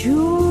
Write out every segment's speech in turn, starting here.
Chúa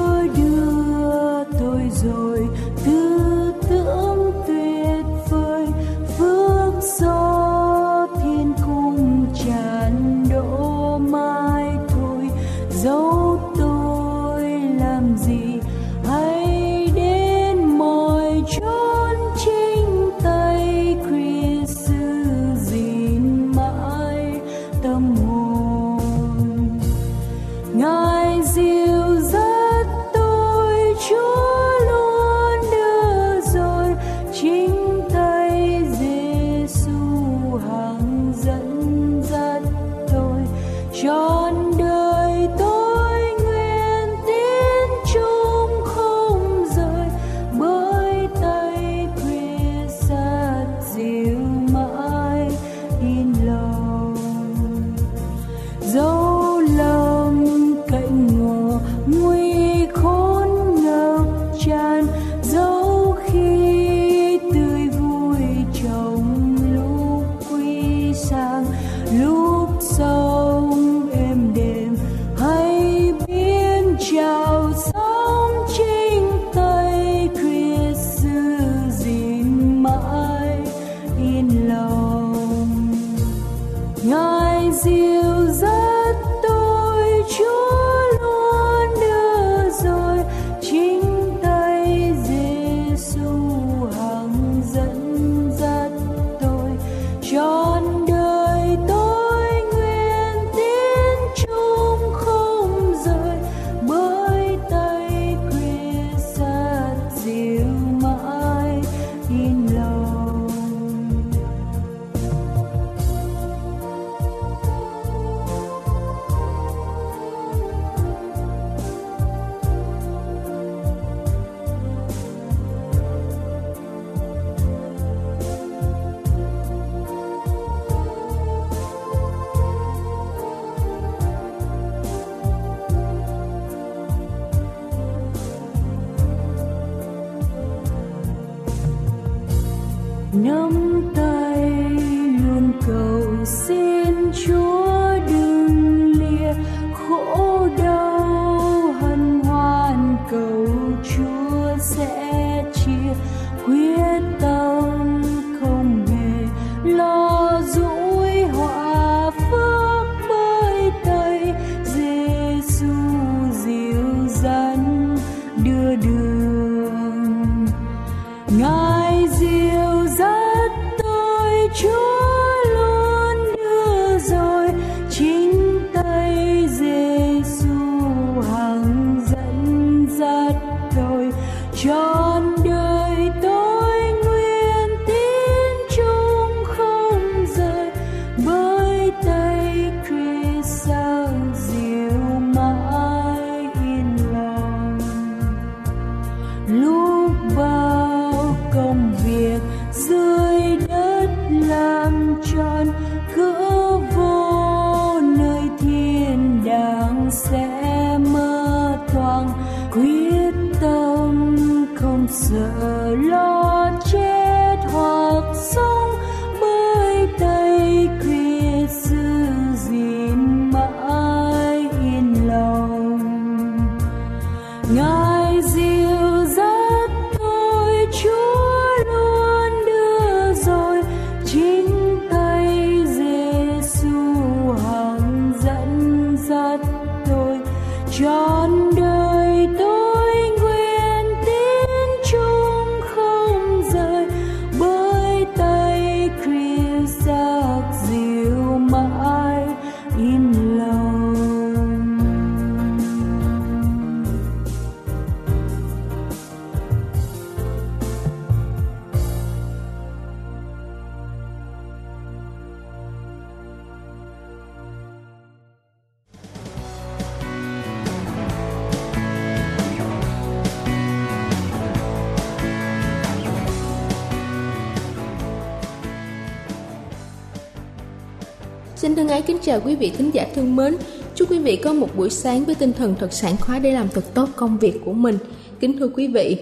Xin thân ái kính chào quý vị thính giả thương mến. Chúc quý vị có một buổi sáng với tinh thần thật sảng khoái để làm thật tốt công việc của mình. Kính thưa quý vị,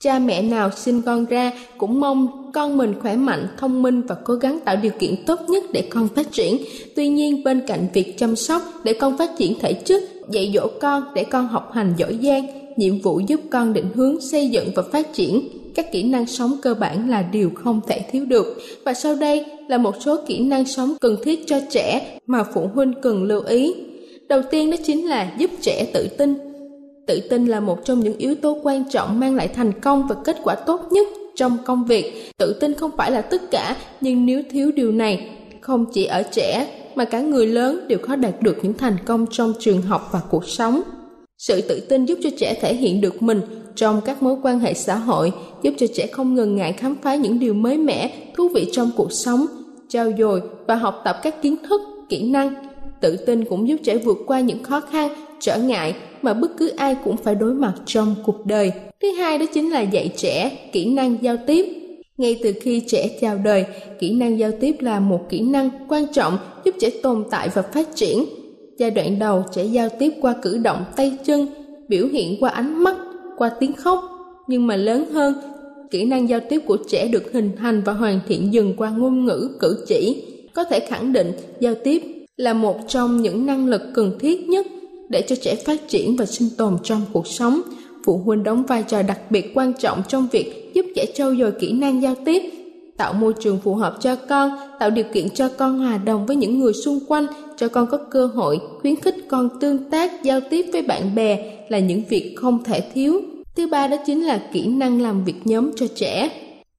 cha mẹ nào sinh con ra cũng mong con mình khỏe mạnh, thông minh và cố gắng tạo điều kiện tốt nhất để con phát triển. Tuy nhiên, bên cạnh việc chăm sóc để con phát triển thể chất, dạy dỗ con để con học hành giỏi giang, nhiệm vụ giúp con định hướng xây dựng và phát triển các kỹ năng sống cơ bản là điều không thể thiếu được. Và sau đây là một số kỹ năng sống cần thiết cho trẻ mà phụ huynh cần lưu ý. Đầu tiên đó chính là giúp trẻ tự tin. Tự tin là một trong những yếu tố quan trọng mang lại thành công và kết quả tốt nhất trong công việc. Tự tin không phải là tất cả, nhưng nếu thiếu điều này, không chỉ ở trẻ, mà cả người lớn đều khó đạt được những thành công trong trường học và cuộc sống. Sự tự tin giúp cho trẻ thể hiện được mình trong các mối quan hệ xã hội, giúp cho trẻ không ngần ngại khám phá những điều mới mẻ, thú vị trong cuộc sống trao dồi và học tập các kiến thức, kỹ năng. Tự tin cũng giúp trẻ vượt qua những khó khăn, trở ngại mà bất cứ ai cũng phải đối mặt trong cuộc đời. Thứ hai đó chính là dạy trẻ kỹ năng giao tiếp. Ngay từ khi trẻ chào đời, kỹ năng giao tiếp là một kỹ năng quan trọng giúp trẻ tồn tại và phát triển. Giai đoạn đầu, trẻ giao tiếp qua cử động tay chân, biểu hiện qua ánh mắt qua tiếng khóc, nhưng mà lớn hơn, kỹ năng giao tiếp của trẻ được hình thành và hoàn thiện dần qua ngôn ngữ, cử chỉ. Có thể khẳng định giao tiếp là một trong những năng lực cần thiết nhất để cho trẻ phát triển và sinh tồn trong cuộc sống. Phụ huynh đóng vai trò đặc biệt quan trọng trong việc giúp trẻ trau dồi kỹ năng giao tiếp tạo môi trường phù hợp cho con, tạo điều kiện cho con hòa đồng với những người xung quanh, cho con có cơ hội khuyến khích con tương tác, giao tiếp với bạn bè là những việc không thể thiếu. Thứ ba đó chính là kỹ năng làm việc nhóm cho trẻ.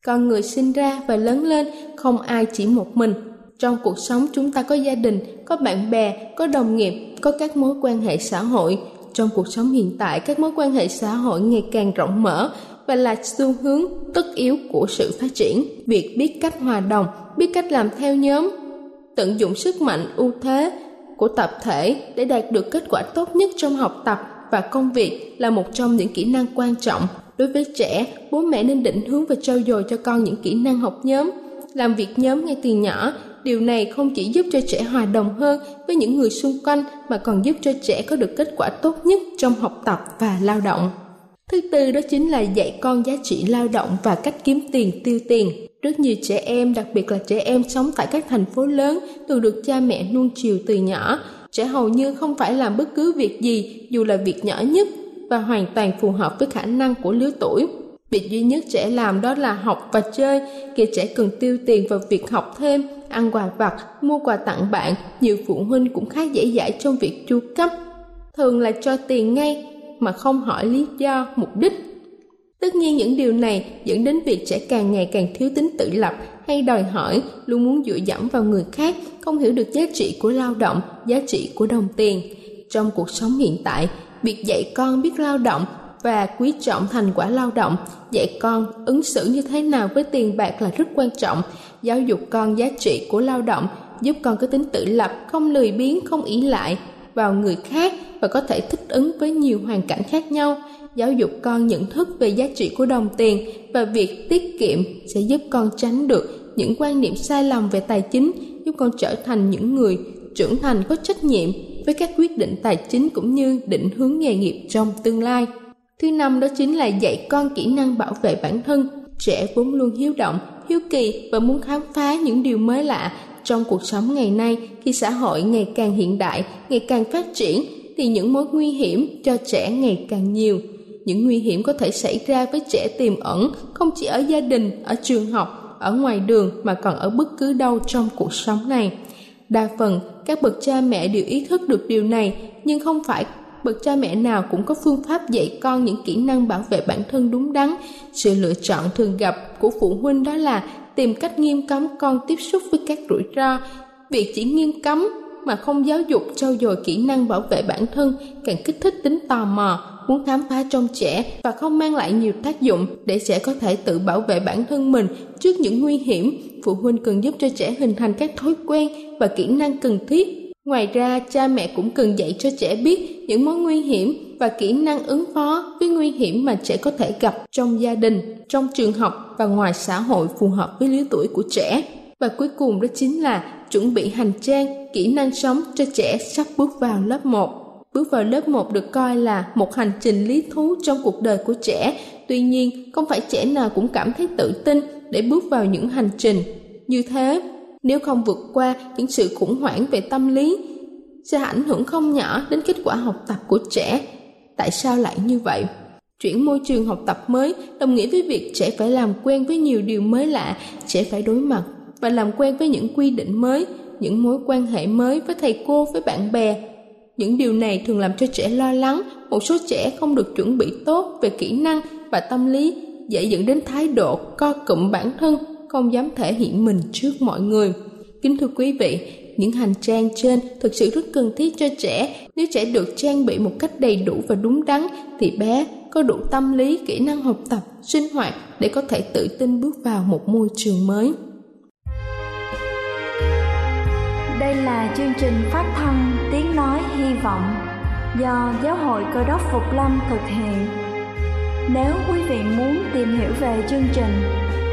Con người sinh ra và lớn lên, không ai chỉ một mình. Trong cuộc sống chúng ta có gia đình, có bạn bè, có đồng nghiệp, có các mối quan hệ xã hội. Trong cuộc sống hiện tại, các mối quan hệ xã hội ngày càng rộng mở và là xu hướng tất yếu của sự phát triển. Việc biết cách hòa đồng, biết cách làm theo nhóm, tận dụng sức mạnh ưu thế của tập thể để đạt được kết quả tốt nhất trong học tập và công việc là một trong những kỹ năng quan trọng. Đối với trẻ, bố mẹ nên định hướng và trau dồi cho con những kỹ năng học nhóm. Làm việc nhóm ngay từ nhỏ, điều này không chỉ giúp cho trẻ hòa đồng hơn với những người xung quanh mà còn giúp cho trẻ có được kết quả tốt nhất trong học tập và lao động thứ tư đó chính là dạy con giá trị lao động và cách kiếm tiền, tiêu tiền. Rất nhiều trẻ em, đặc biệt là trẻ em sống tại các thành phố lớn, thường được cha mẹ nuông chiều từ nhỏ. Trẻ hầu như không phải làm bất cứ việc gì, dù là việc nhỏ nhất, và hoàn toàn phù hợp với khả năng của lứa tuổi. Việc duy nhất trẻ làm đó là học và chơi. Khi trẻ cần tiêu tiền vào việc học thêm, ăn quà vặt, mua quà tặng bạn, nhiều phụ huynh cũng khá dễ dãi trong việc chu cấp. Thường là cho tiền ngay mà không hỏi lý do, mục đích. Tất nhiên những điều này dẫn đến việc trẻ càng ngày càng thiếu tính tự lập hay đòi hỏi luôn muốn dựa dẫm vào người khác, không hiểu được giá trị của lao động, giá trị của đồng tiền. Trong cuộc sống hiện tại, việc dạy con biết lao động và quý trọng thành quả lao động, dạy con ứng xử như thế nào với tiền bạc là rất quan trọng. Giáo dục con giá trị của lao động giúp con có tính tự lập, không lười biếng, không ỷ lại vào người khác và có thể thích ứng với nhiều hoàn cảnh khác nhau giáo dục con nhận thức về giá trị của đồng tiền và việc tiết kiệm sẽ giúp con tránh được những quan niệm sai lầm về tài chính giúp con trở thành những người trưởng thành có trách nhiệm với các quyết định tài chính cũng như định hướng nghề nghiệp trong tương lai Thứ năm đó chính là dạy con kỹ năng bảo vệ bản thân. Trẻ vốn luôn hiếu động, hiếu kỳ và muốn khám phá những điều mới lạ trong cuộc sống ngày nay khi xã hội ngày càng hiện đại, ngày càng phát triển thì những mối nguy hiểm cho trẻ ngày càng nhiều. Những nguy hiểm có thể xảy ra với trẻ tiềm ẩn không chỉ ở gia đình, ở trường học, ở ngoài đường mà còn ở bất cứ đâu trong cuộc sống này. Đa phần các bậc cha mẹ đều ý thức được điều này, nhưng không phải bậc cha mẹ nào cũng có phương pháp dạy con những kỹ năng bảo vệ bản thân đúng đắn. Sự lựa chọn thường gặp của phụ huynh đó là tìm cách nghiêm cấm con tiếp xúc với các rủi ro. Việc chỉ nghiêm cấm mà không giáo dục trau dồi kỹ năng bảo vệ bản thân càng kích thích tính tò mò, muốn khám phá trong trẻ và không mang lại nhiều tác dụng để trẻ có thể tự bảo vệ bản thân mình trước những nguy hiểm. Phụ huynh cần giúp cho trẻ hình thành các thói quen và kỹ năng cần thiết Ngoài ra, cha mẹ cũng cần dạy cho trẻ biết những mối nguy hiểm và kỹ năng ứng phó với nguy hiểm mà trẻ có thể gặp trong gia đình, trong trường học và ngoài xã hội phù hợp với lứa tuổi của trẻ. Và cuối cùng đó chính là chuẩn bị hành trang, kỹ năng sống cho trẻ sắp bước vào lớp 1. Bước vào lớp 1 được coi là một hành trình lý thú trong cuộc đời của trẻ. Tuy nhiên, không phải trẻ nào cũng cảm thấy tự tin để bước vào những hành trình như thế nếu không vượt qua những sự khủng hoảng về tâm lý, sẽ ảnh hưởng không nhỏ đến kết quả học tập của trẻ. Tại sao lại như vậy? Chuyển môi trường học tập mới đồng nghĩa với việc trẻ phải làm quen với nhiều điều mới lạ, trẻ phải đối mặt và làm quen với những quy định mới, những mối quan hệ mới với thầy cô, với bạn bè. Những điều này thường làm cho trẻ lo lắng, một số trẻ không được chuẩn bị tốt về kỹ năng và tâm lý, dễ dẫn đến thái độ co cụm bản thân không dám thể hiện mình trước mọi người. Kính thưa quý vị, những hành trang trên thực sự rất cần thiết cho trẻ. Nếu trẻ được trang bị một cách đầy đủ và đúng đắn thì bé có đủ tâm lý, kỹ năng học tập, sinh hoạt để có thể tự tin bước vào một môi trường mới. Đây là chương trình phát thanh Tiếng Nói Hy Vọng do Giáo hội Cơ đốc Phục Lâm thực hiện. Nếu quý vị muốn tìm hiểu về chương trình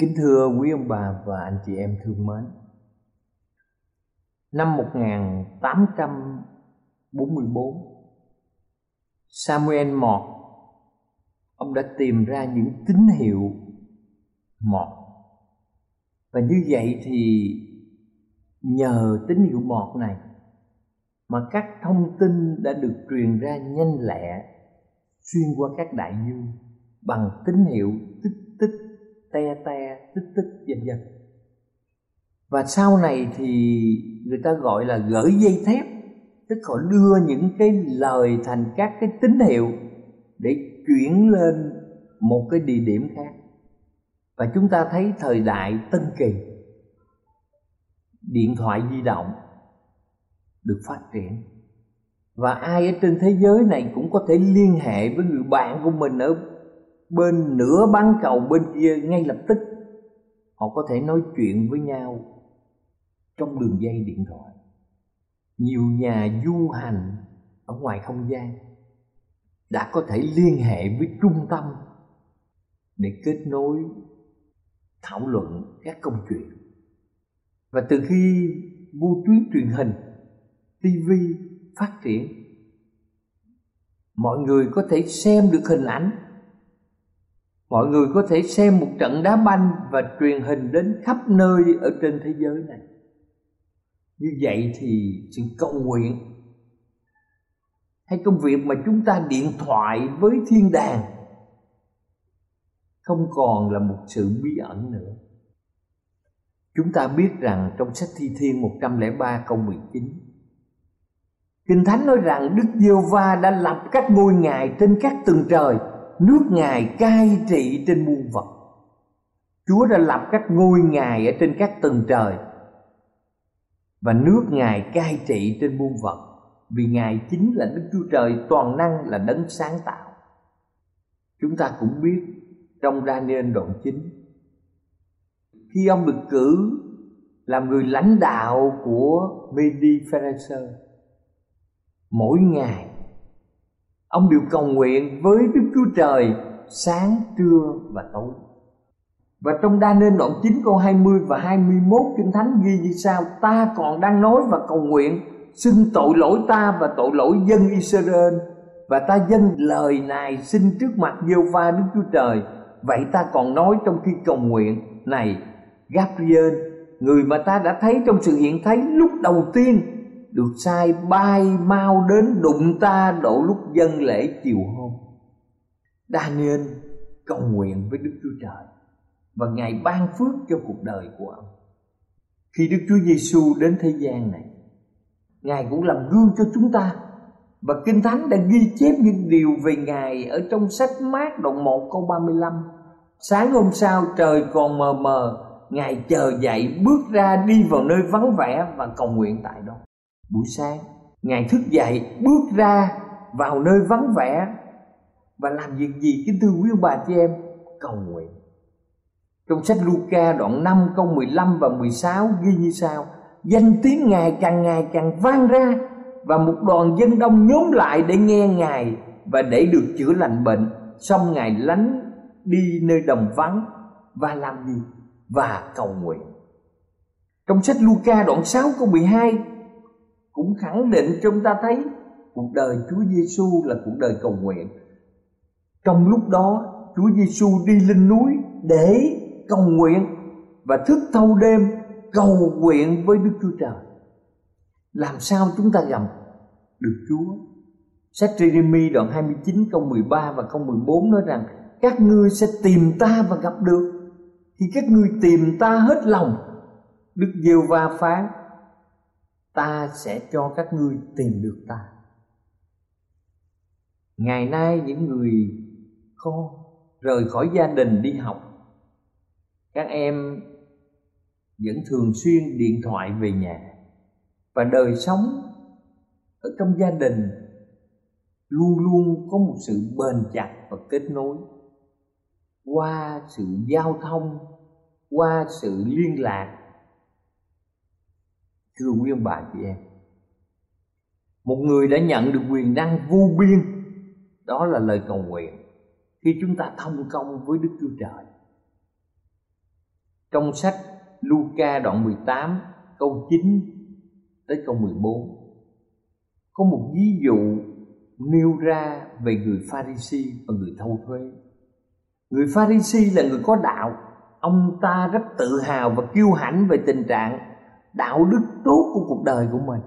Kính thưa quý ông bà và anh chị em thương mến, Năm 1844 Samuel Mott Ông đã tìm ra những tín hiệu mọt Và như vậy thì nhờ tín hiệu mọt này Mà các thông tin đã được truyền ra nhanh lẹ, Xuyên qua các đại dương Bằng tín hiệu tích te te tích tích dần dần và sau này thì người ta gọi là gửi dây thép, tức họ đưa những cái lời thành các cái tín hiệu để chuyển lên một cái địa điểm khác. Và chúng ta thấy thời đại tân kỳ, điện thoại di động được phát triển. Và ai ở trên thế giới này cũng có thể liên hệ với người bạn của mình ở bên nửa bán cầu bên kia ngay lập tức. Họ có thể nói chuyện với nhau trong đường dây điện thoại. Nhiều nhà du hành ở ngoài không gian đã có thể liên hệ với trung tâm để kết nối, thảo luận các công chuyện. Và từ khi vô tuyến truyền hình tv phát triển, mọi người có thể xem được hình ảnh mọi người có thể xem một trận đá banh và truyền hình đến khắp nơi ở trên thế giới này. Như vậy thì sự cầu nguyện. Hay công việc mà chúng ta điện thoại với thiên đàng không còn là một sự bí ẩn nữa. Chúng ta biết rằng trong sách thi thiên 103 câu 19 Kinh Thánh nói rằng Đức Giêsu va đã lập các ngôi ngài trên các tầng trời nước ngài cai trị trên muôn vật. Chúa đã lập các ngôi ngài ở trên các tầng trời. Và nước ngài cai trị trên muôn vật, vì ngài chính là đức chúa trời toàn năng là đấng sáng tạo. Chúng ta cũng biết trong Daniel đoạn 9 khi ông được cử làm người lãnh đạo của Medi Pharisee mỗi ngày Ông đều cầu nguyện với Đức Chúa Trời sáng, trưa và tối. Và trong đa nên đoạn 9 câu 20 và 21 Kinh Thánh ghi như sau Ta còn đang nói và cầu nguyện xin tội lỗi ta và tội lỗi dân Israel Và ta dâng lời này xin trước mặt giê va Đức Chúa Trời Vậy ta còn nói trong khi cầu nguyện Này Gabriel Người mà ta đã thấy trong sự hiện thấy lúc đầu tiên được sai bay mau đến đụng ta độ lúc dân lễ chiều hôm Daniel cầu nguyện với Đức Chúa Trời và Ngài ban phước cho cuộc đời của ông. Khi Đức Chúa Giêsu đến thế gian này, Ngài cũng làm gương cho chúng ta và Kinh Thánh đã ghi chép những điều về Ngài ở trong sách mát đoạn 1 câu 35. Sáng hôm sau trời còn mờ mờ, Ngài chờ dậy bước ra đi vào nơi vắng vẻ và cầu nguyện tại đó buổi sáng, ngài thức dậy, bước ra vào nơi vắng vẻ và làm việc gì kính thưa quý ông bà chị em? Cầu nguyện. Trong sách Luca đoạn 5 câu 15 và 16 ghi như sau, Danh tiếng Ngài càng ngày càng vang ra Và một đoàn dân đông nhóm lại để nghe Ngài Và để được chữa lành bệnh. Xong Ngài lánh đi nơi đồng vắng Và làm gì? Và cầu nguyện. Trong sách Luca đoạn 6 câu 12 cũng khẳng định chúng ta thấy cuộc đời Chúa Giêsu là cuộc đời cầu nguyện. Trong lúc đó, Chúa Giêsu đi lên núi để cầu nguyện và thức thâu đêm cầu nguyện với Đức Chúa Trời. Làm sao chúng ta gặp được Chúa? Sách Jeremy đoạn 29 câu 13 và câu 14 nói rằng các ngươi sẽ tìm ta và gặp được khi các ngươi tìm ta hết lòng. Đức Diêu va phán ta sẽ cho các ngươi tìm được ta. Ngày nay những người con rời khỏi gia đình đi học, các em vẫn thường xuyên điện thoại về nhà và đời sống ở trong gia đình luôn luôn có một sự bền chặt và kết nối qua sự giao thông, qua sự liên lạc thưa quý ông bà chị em. Một người đã nhận được quyền năng vô biên đó là lời cầu nguyện khi chúng ta thông công với đức chúa trời. Trong sách Luca đoạn 18 câu 9 tới câu 14 có một ví dụ nêu ra về người Pharisee và người thâu thuế. Người Pharisee là người có đạo, ông ta rất tự hào và kiêu hãnh về tình trạng đạo đức tốt của cuộc đời của mình.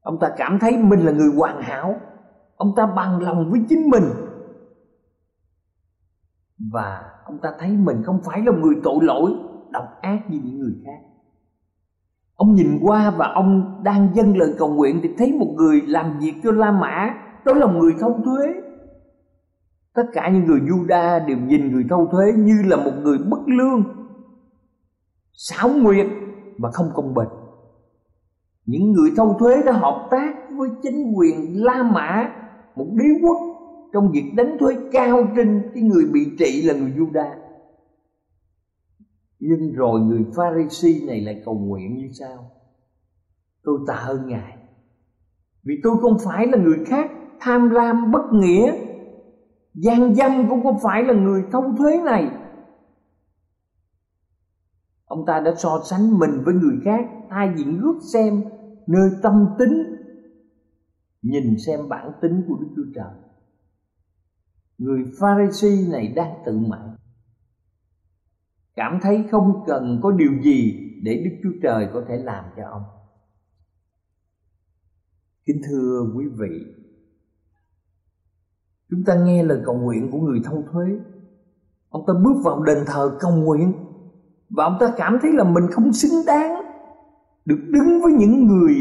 Ông ta cảm thấy mình là người hoàn hảo, ông ta bằng lòng với chính mình. Và ông ta thấy mình không phải là người tội lỗi, độc ác như những người khác. Ông nhìn qua và ông đang dâng lời cầu nguyện thì thấy một người làm việc cho la mã đó là một người thâu thuế. Tất cả những người Juda đều nhìn người thâu thuế như là một người bất lương. Xảo nguyệt và không công bình. Những người thâu thuế đã hợp tác với chính quyền La Mã, một đế quốc, trong việc đánh thuế cao trên cái người bị trị là người Juda. Nhưng rồi người Pharisee này lại cầu nguyện như sao? Tôi tạ ơn Ngài, Vì tôi không phải là người khác Tham lam bất nghĩa. Gian dâm cũng không phải là người thâu thuế này. Ông ta đã so sánh mình với người khác Thay vì ngước xem nơi tâm tính Nhìn xem bản tính của Đức Chúa Trời Người Pharisee này đang tự mãn cảm thấy không cần có điều gì để Đức Chúa Trời có thể làm cho ông. Kính thưa quý vị, chúng ta nghe lời cầu nguyện của người thâu thuế. Ông ta bước vào đền thờ cầu nguyện và ông ta cảm thấy là mình không xứng đáng được đứng với những người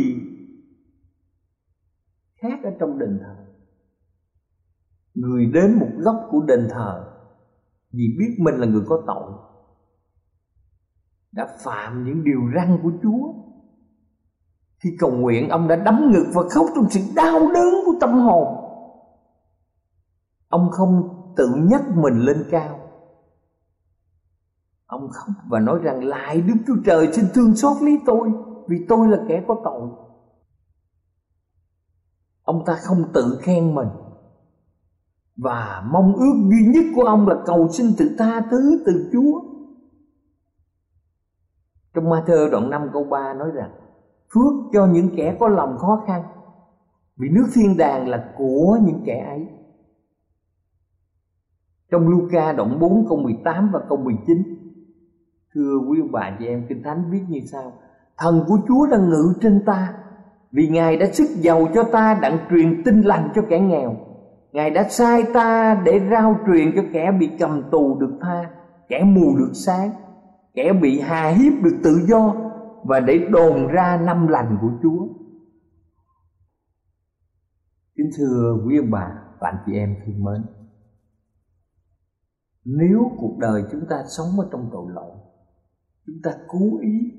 khác ở trong đền thờ. Người đến một góc của đền thờ vì biết mình là người có tội, đã phạm những điều răn của Chúa. Khi cầu nguyện, ông đã đấm ngực và khóc trong sự đau đớn của tâm hồn. Ông không tự nhắc mình lên cao. Ông khóc và nói rằng, lại Đức Chúa Trời xin thương xót lấy tôi, vì tôi là kẻ có tội. Ông ta không tự khen mình. Và mong ước duy nhất của ông là cầu xin sự tha thứ từ Chúa. Trong Ma-thơ đoạn 5 câu 3 nói rằng, Phước cho những kẻ có lòng khó khăn, Vì nước thiên đàng là của những kẻ ấy. Trong Luca đoạn 4 câu 18 và câu 19 Thưa quý ông bà chị em Kinh Thánh viết như sau Thần của Chúa đang ngự trên ta Vì Ngài đã sức giàu cho ta đặng truyền tin lành cho kẻ nghèo Ngài đã sai ta để rao truyền cho kẻ bị cầm tù được tha Kẻ mù được sáng kẻ bị hà hiếp được tự do và để đồn ra năm lành của Chúa. Kính thưa quý ông bà và anh chị em thương mến, nếu cuộc đời chúng ta sống ở trong tội lỗi, chúng ta cố ý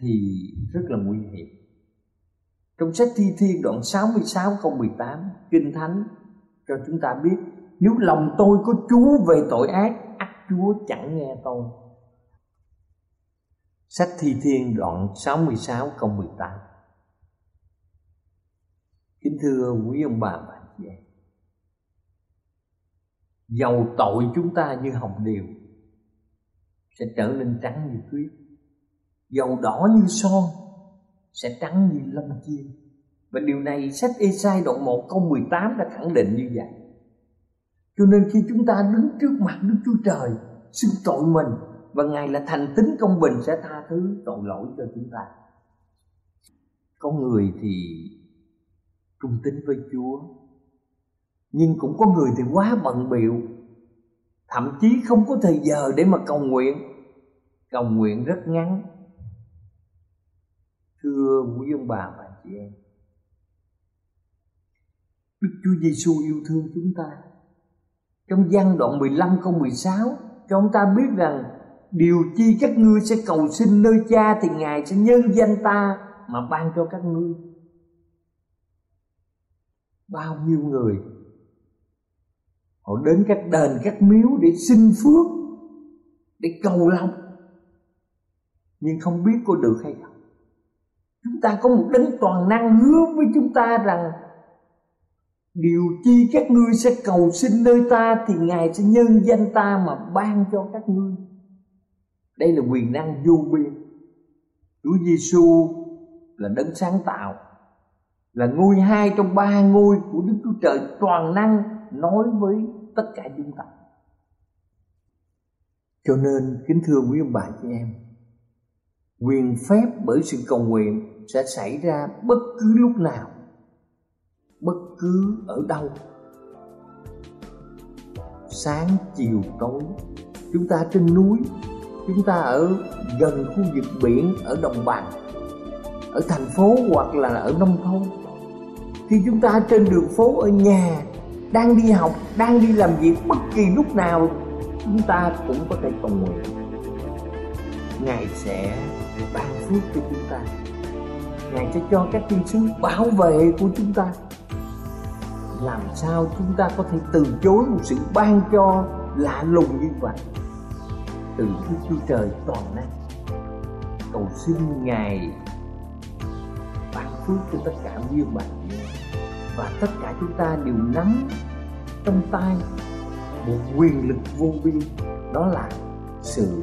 thì rất là nguy hiểm. Trong sách Thi Thiên đoạn 66 câu 18 Kinh Thánh cho chúng ta biết, Nếu lòng tôi có chú về tội ác Chúa chẳng nghe tôi Sách Thi Thiên đoạn 66 câu 18 Kính thưa quý ông bà và chị em, Dầu tội chúng ta như hồng điều sẽ trở nên trắng như tuyết. Dầu đỏ như son Sẽ trắng như lông chiên. Và điều này sách Esai đoạn 1 câu 18 đã khẳng định như vậy. Cho nên khi chúng ta đứng trước mặt Đức Chúa Trời, xưng tội mình, và Ngài là thành tính công bình sẽ tha thứ tội lỗi cho chúng ta. Có người thì trung tín với Chúa, nhưng cũng có người thì quá bận biệu thậm chí không có thời giờ để mà cầu nguyện. Cầu nguyện rất ngắn. Thưa quý ông bà và chị em. Đức Chúa Giêsu yêu thương chúng ta. Trong gian đoạn 15 câu 16 cho chúng ta biết rằng điều chi các ngươi sẽ cầu xin nơi cha thì ngài sẽ nhân danh ta mà ban cho các ngươi. Bao nhiêu người họ đến các đền, các miếu để xin phước, để cầu lòng. Nhưng không biết có được hay không. Chúng ta có một đấng toàn năng hứa với chúng ta rằng Điều chi các ngươi sẽ cầu xin nơi ta Thì Ngài sẽ nhân danh ta mà ban cho các ngươi. Đây là quyền năng vô biên. Chúa Giêsu là đấng sáng tạo, là ngôi hai trong ba ngôi của Đức Chúa Trời toàn năng nói với tất cả chúng ta. Cho nên kính thưa quý ông bà chị em, quyền phép bởi sự cầu nguyện sẽ xảy ra bất cứ lúc nào, bất cứ ở đâu. Sáng chiều tối, chúng ta trên núi, chúng ta ở gần khu vực biển ở đồng bằng, ở thành phố hoặc là ở nông thôn khi chúng ta trên đường phố ở nhà đang đi học, đang đi làm việc, bất kỳ lúc nào, chúng ta cũng có thể cầu nguyện. Ngài sẽ ban phước cho chúng ta. Ngài sẽ cho các thiên sứ bảo vệ của chúng ta. Làm sao chúng ta có thể từ chối một sự ban cho lạ lùng như vậy? Từ Đức Chúa Trời toàn năng. Cầu xin Ngài ban phước cho tất cả quý ông và tất cả chúng ta đều nắm trong tay một quyền lực vô biên đó là sự